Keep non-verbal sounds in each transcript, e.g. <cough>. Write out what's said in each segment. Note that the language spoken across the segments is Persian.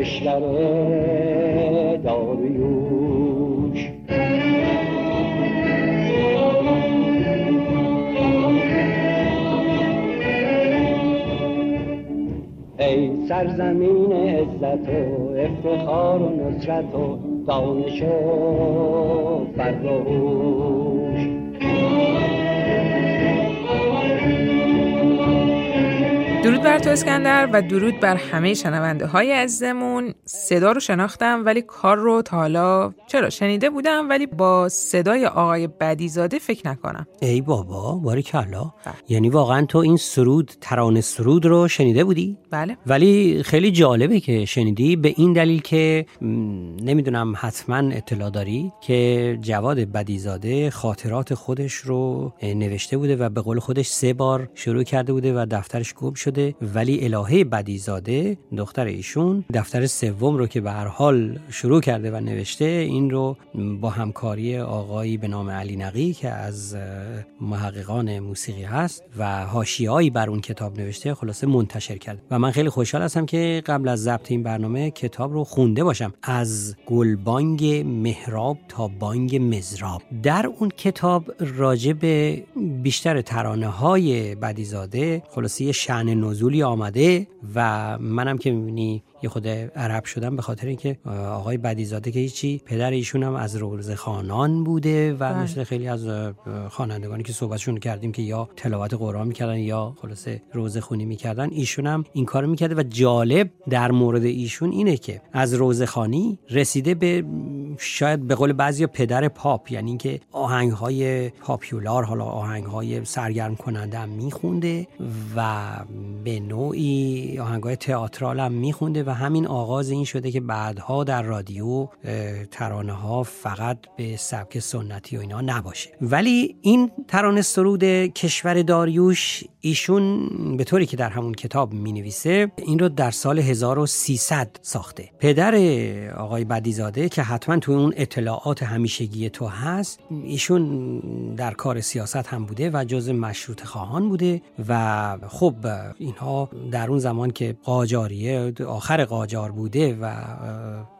کشور داریوش. ای سرزمین عزت و افتخار و نصرت و دانش و فرهوش درود بر تو اسکندر و درود بر همه شنونده های عزیزمون. صدا رو شناختم ولی کار رو تا حالا چرا شنیده بودم ولی با صدای آقای بدیزاده فکر نکنم. ای بابا باری کلا. بله. یعنی واقعا تو این سرود ترانه سرود رو شنیده بودی؟ بله. ولی خیلی جالبه که شنیدی به این دلیل که نمی‌دونم حتما اطلاع داری که جواد بدیزاده خاطرات خودش رو نوشته بوده و به قول خودش سه بار شروع کرده بوده و دفترش گم شده. ولی الهه بدیزاده دختر ایشون دفتر سوم رو که به هر حال شروع کرده و نوشته این رو با همکاری آقایی به نام علی نقی که از محققان موسیقی هست و هاشیایی بر اون کتاب نوشته خلاصه منتشر کرد. و من خیلی خوشحال هستم که قبل از ضبط این برنامه کتاب رو خونده باشم. از گلبانگ مهراب تا بانگ مزراب در اون کتاب راجع به بیشتر ترانه های بدیزاده خلاصه شعن نزولی آمده و منم که می‌بینی یه خود عرب شدم به خاطر اینکه آقای بدیزاده که هیچی پدر ایشون هم از روز خانان بوده و بله. مثل خیلی از خوانندگانی که صحبتشون کردیم که یا تلاوت قرآن می‌کردن یا خلاصه روزه خونی می‌کردن ایشون هم این کارو می‌کرده و جالب در مورد ایشون اینه که از روزه خانی رسیده به شاید به قول بعضی پدر پاپ یعنی اینکه آهنگ های پاپیولار حالا آهنگ های سرگرم کننده هم میخونده و به نوعی آهنگ های تئاترال هم میخونده و همین آغاز این شده که بعدها در رادیو ترانه ها فقط به سبک سنتی و اینا نباشه. ولی این ترانه سرود کشور داریوش ایشون به طوری که در همون کتاب می نویسه این رو در سال 1300 ساخته. پدر آقای بدیزاده که حتما توی اون اطلاعات همیشگی تو هست ایشون در کار سیاست هم بوده و جز مشروط خواهان بوده و خب اینها در اون زمان که قاجاریه آخر قاجار بوده و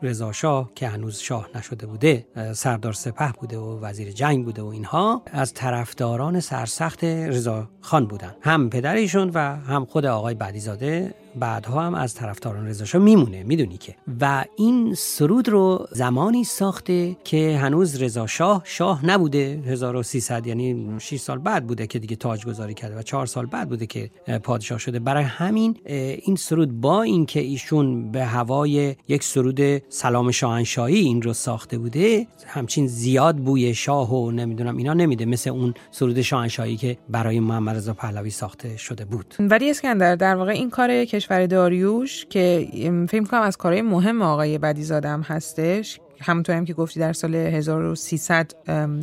رضا شاه که هنوز شاه نشده بوده سردار سپه بوده و وزیر جنگ بوده و اینها از طرفداران سرسخت رضا خان بودن. هم پدرشون و هم خود آقای بعدیزاده بعدها هم از طرفداران رضا میمونه می‌دونی که. و این سرود رو زمانی ساخته که هنوز رضا شاه شاه نبوده 1300 یعنی 6 سال بعد بوده که دیگه تاجگذاری کرده و 4 سال بعد بوده که پادشاه شده. برای همین این سرود با اینکه ایشون به هوای یک سرود سلام شاهنشاهی این رو ساخته بوده همچین زیاد بوی شاه و نمی‌دونم اینا نمیده. مثل اون سرود شاهنشاهی که برای محمد رضا پهلوی ساخته شده بود. ولی اسکندر در واقع این کار کشور داریوش که فکر کنم از کارهای مهم آقای بدیزاده هستش همونطور هم که گفتی در سال 1300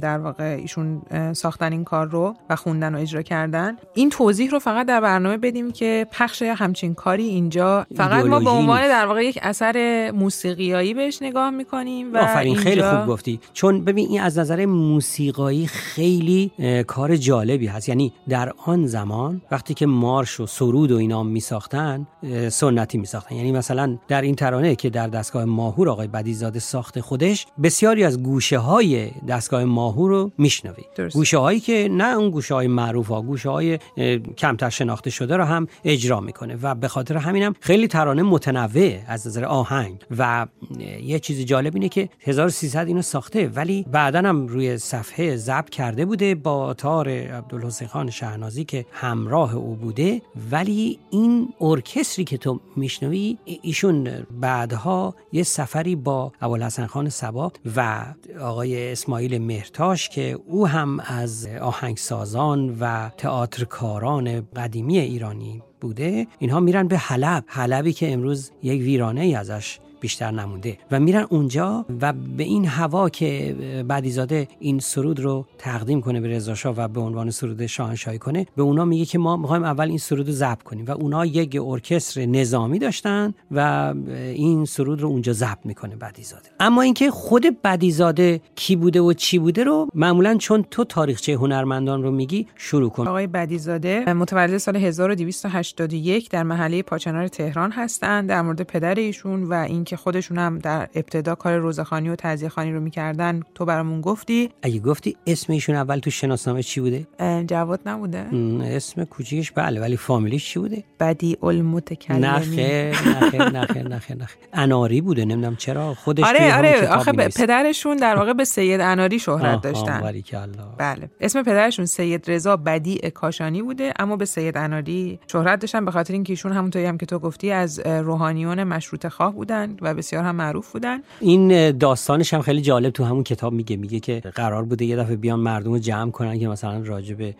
در واقع ایشون ساختن این کار رو و خوندن و اجرا کردن. این توضیح رو فقط در برنامه بدیم که پخش همچین کاری اینجا فقط ما به عنوان در واقع یک اثر موسیقیایی بهش نگاه می‌کنیم و آفرین خیلی خوب گفتی. چون ببین این از نظر موسیقایی خیلی کار جالبی هست. یعنی در آن زمان وقتی که مارش و سرود و اینا می ساختن سنتی می ساختن یعنی مثلا در این ترانه که در دستگاه ماهور آقای بدیزاده ساخته خودش بسیاری از گوشه های دستگاه ماهو رو میشنوید. گوشه هایی که نه اون گوشه های معروف ها گوشه های کمتر شناخته شده رو هم اجرا می‌کنه و به خاطر همینم خیلی ترانه متنوع از نظر آهنگ و یه چیز جالب اینه که 1300 اینو ساخته ولی بعدا هم روی صفحه ضبط کرده بوده با تار عبدالحسین خان شهنازی که همراه او بوده. ولی این ارکستری که تو میشنوی ایشون بعدها یه سفری با ابوالحسن خان سبا و آقای اسماعیل مهرتاش که او هم از آهنگسازان و تئاترکاران قدیمی ایرانی بوده. اینها میرن به حلب. حلبی که امروز یک ویرانه ای ازش بیشتر نمونده و میرن اونجا و به این هوا که بعدیزاده این سرود رو تقدیم کنه به رضا و به عنوان سرود شاهنشاهی کنه به اونا میگه که ما می‌خوایم اول این سرود رو ضبط کنیم و اونا یک ارکستر نظامی داشتن و این سرود رو اونجا ضبط می‌کنه بعدیزاده. اما اینکه خود بعدیزاده کی بوده و چی بوده رو معمولا چون تو تاریخچه هنرمندان رو میگی شروع کن. آقای بعدیزاده متولد سال 1281 در محله پاچنار تهران هستند در مورد پدر ایشون و این که خودشون هم در ابتدا کار روزخانی و تعزیه خانی رو می‌کردن تو برامون گفتی؟ اگه گفتی اسم ایشون اول تو شناسنامه چی بوده؟ جواد نبوده. اسم کوچیکش بله ولی فامیلیش چی بوده؟ بدی المتکلمی. نخه نخه نخه نخه نخه اناری بوده نمی‌دونم چرا. خودش آره آره آخه پدرشون در واقع به سید اناری شهرت داشتن. بله. اسم پدرشون سید رضا بدی کاشانی بوده اما به سید اناری شهرت داشتن به خاطر اینکه ایشون همونطوری هم که تو گفتی از روحانیون مشروط خواه بودن و بسیار هم معروف بودن. این داستانش هم خیلی جالب تو همون کتاب میگه میگه که قرار بوده یه دفعه بیان مردم رو جمع کنن که مثلا راجع به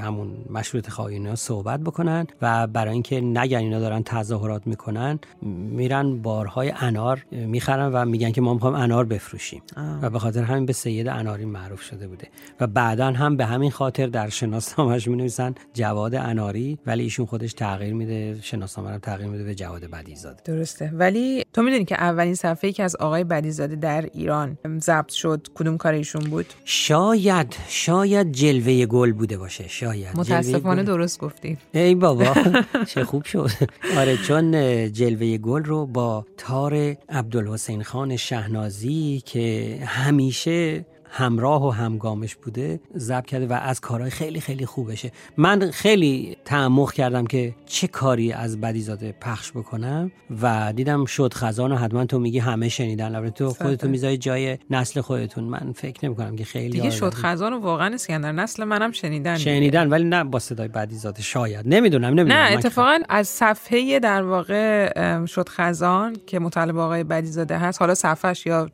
همون مشروط خواهی صحبت بکنن و برای اینکه نگن اینا دارن تظاهرات می‌کنن میرن بارهای انار می‌خرن و میگن که ما می‌خوایم انار بفروشیم. و به خاطر همین به سید اناری معروف شده بوده. و بعدا هم به همین خاطر در شناسنامه‌اش می نویسن جواد اناری ولی ایشون خودش تغییر میده شناسنامه رو تغییر میده به جواد بدیزاده درسته. ولی تو می‌دونی که اولین صفحه که از آقای بدیزاده در ایران ضبط شد کدوم کار ایشون بود؟ شاید شاید جلوه گل بوده باشه شاید. متاسفانه درست گفتی ای بابا <laughs> چه خوب شد. آره چون جلوه گل رو با تار عبدالحسین خان شهنازی که همیشه همراه و همگامش بوده ضبط کرده و از کارهای خیلی خیلی خوبشه. من خیلی تعمق کردم که چه کاری از بدیزاده پخش بکنم و دیدم شد خزان و حتما تو میگی همه شنیدن. البته تو خودتو می‌ذاری جای نسل خودتون. من فکر نمی کنم که خیلی دیگه شد خزان و واقعا اسکندر نسل منم شنیدن شنیدن ولی نه با صدای بدیزاده شاید. نمی‌دونم نمی‌دونم. نه اتفاقا از صفحه در واقع شد خزان که مطالب آقای بدیزاده هست حالا صفحش یا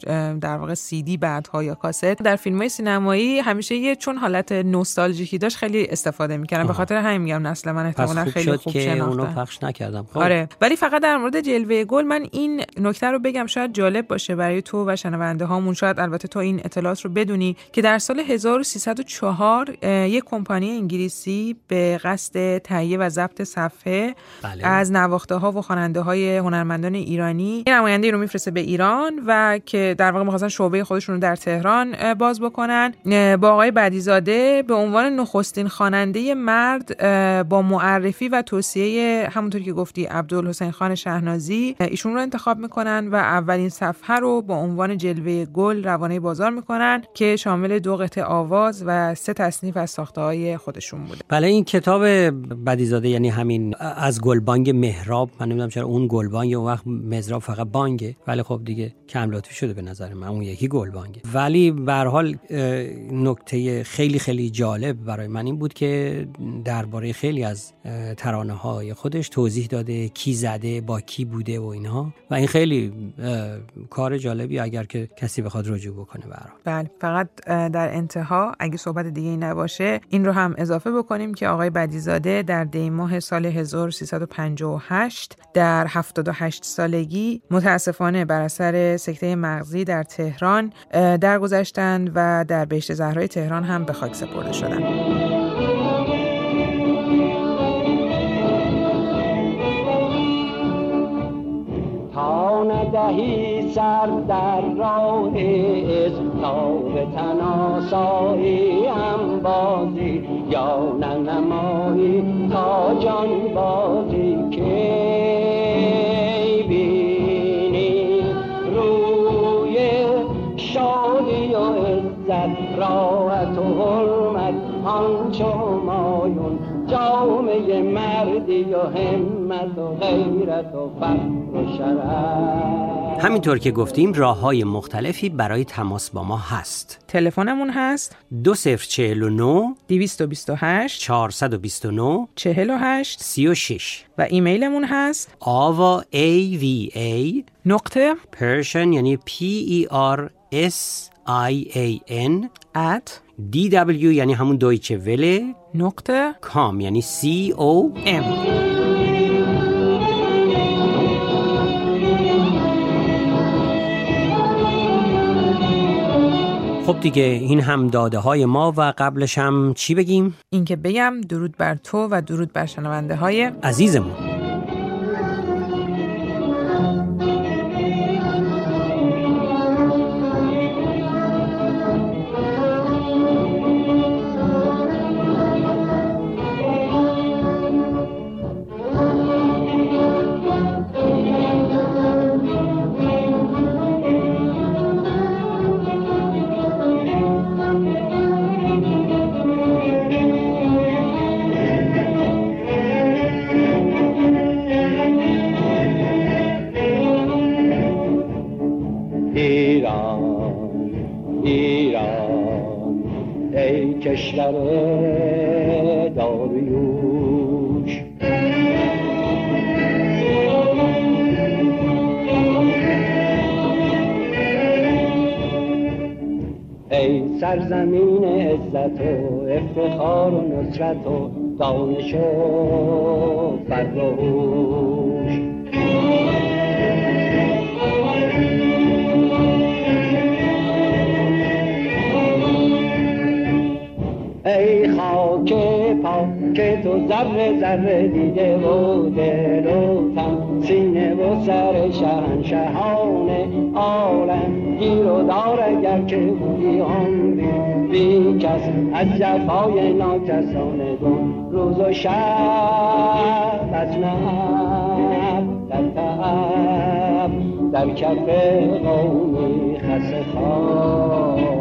در واقع سی دی بعدها یا کاست در فیلم های سینمایی همیشه یه چون حالت نوستالژیکی داشت خیلی استفاده می‌کردم به خاطر همین میگم نسل من احتمالاً خیلی خوب که اونو پخش نکردم. خب. آره. ولی فقط در مورد جلوه گل من این نکته رو بگم شاید جالب باشه برای تو و شنونده هامون. شاید البته تو این اطلاعات رو بدونی که در سال 1304 یک کمپانی انگلیسی به قصد تهیه و ضبط صفحه بله. از نواخته ها و خواننده های هنرمندان ایرانی نماینده رو میفرسته به ایران و که در واقع می‌خواستن شعبه خودشون رو در تهران باز بکنن. با آقای بدیزاده به عنوان نخستین خواننده مرد با معرفی و توصیه همونطور که گفتی عبدالحسین خان شهنازی ایشون رو انتخاب می‌کنن و اولین صفحه رو با عنوان جلوه گل روانه بازار می‌کنن که شامل دو قطعه آواز و سه تصنیف از ساخته های خودشون بوده. بله این کتاب بدیزاده یعنی همین از گلبانگ مهراب. من نمی‌دونم چرا اون گلبانگ اون وقت مزراب فقط بانگه ولی خب دیگه کم شده به نظر من. اون یکی گلبانگه. ولی به حال نکته خیلی خیلی جالب برای من این بود که درباره خیلی از ترانه های خودش توضیح داده کی زده با کی بوده و اینها و این خیلی کار جالبی اگر که کسی بخواد رجوع بکنه برای بله فقط در انتها اگه صحبت دیگه نباشه این رو هم اضافه بکنیم که آقای بدیزاده در دی ماه سال 1358 در 78 سالگی متاسفانه بر اثر سکته مغزی در تهران درگذشتند و در بهشت زهرای تهران هم به خاک سپرده شدن تا ندهی سر در راه به تناسایی هم بازی یا ننمایی تا جان بازی که راحت و حرمت آنچو مایون جامعه مردی و همت و غیرت و فقر و شرف همینطور که گفتیم راه های مختلفی برای تماس با ما هست. تلفنمون هست؟ 2049 228 429 48 36 و ایمیلمون هست؟ آوا A V A نقطه Persian یعنی P E R S I A N at D W یعنی همون دویچه وله نقطه کام یعنی C O ام خب دیگه این هم داده های ما و قبلش هم چی بگیم؟ اینکه بگم درود بر تو و درود بر شنونده های عزیزمون کشور داریوش. ای سرزمین عزت و افتخار و نصرت و دانش و ذره دیده و دل و تن سینه و سر شهنشهان عالم گیر و دار اگر که بودی عمری بی کس از جفای ناکسان دون روز و شب از نهب در تعب در کف قومی خسته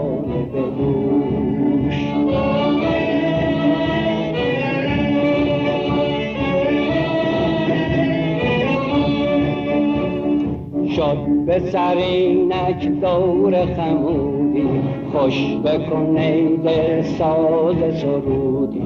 شد به سرینک دور خمودی خوش بکن ای دل ساز سرودی.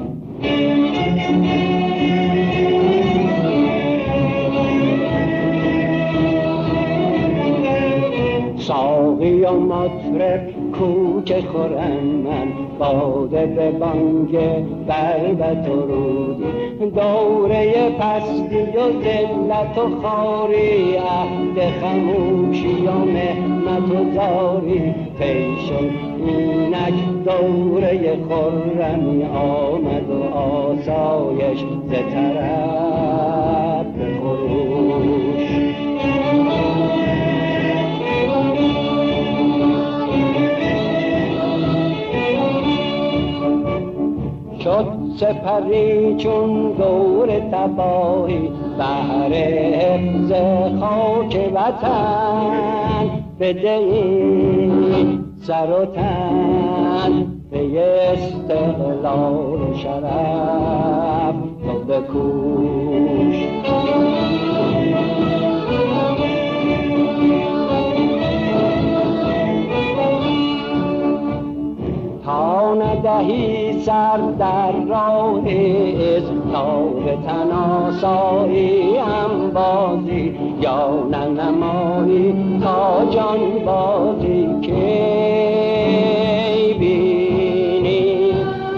ساقی و مطرب کوک خورم من باده به بانگ بربت و رودی دوره پستی و ذلت و خاری عهد خموشی و مهنت و زاری پیشون اینک دوره خرمی آمد و آسایش ز سپری چون دور تباهی بهر حفظ خاک وطن. بدهی سر و تن به استقلال شرف. تو تا ندهی سر تناسایی هم بازی یا ننمایی تا جان بازی که بینی.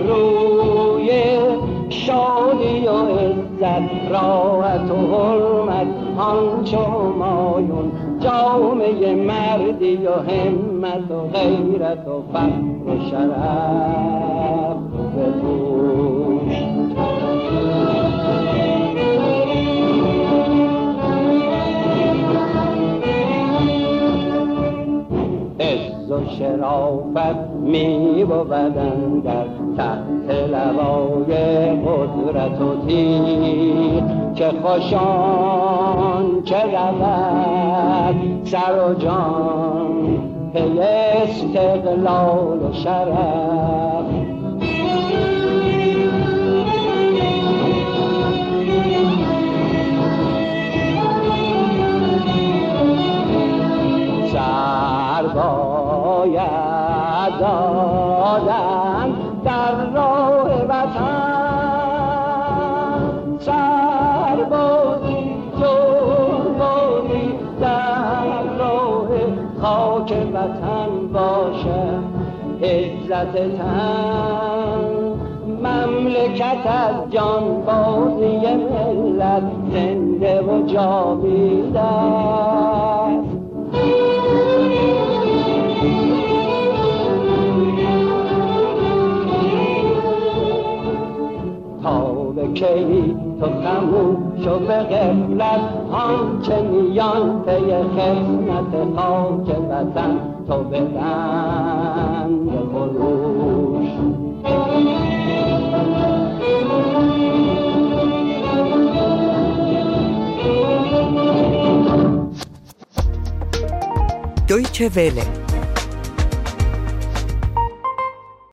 روی شادی و عزت راحت و حرمت آنچه مایون جامعه مردی و همت و غیرت و فقر و شرف. شرافت می بودن در تحت لوای قدرت و تیغ. که خوشان چه رود سر و جان پی استقلال و شرف. دادم در راه وطن. سر بودی چو بودی در راه خاک وطن باشم. عزت تن. مملکت از جان بازی ملت زنده و جاویدم کی تو خموش و به غفلت آنچه میان پی خدمت خاک وطن تو به بند خروش. دویچه وله.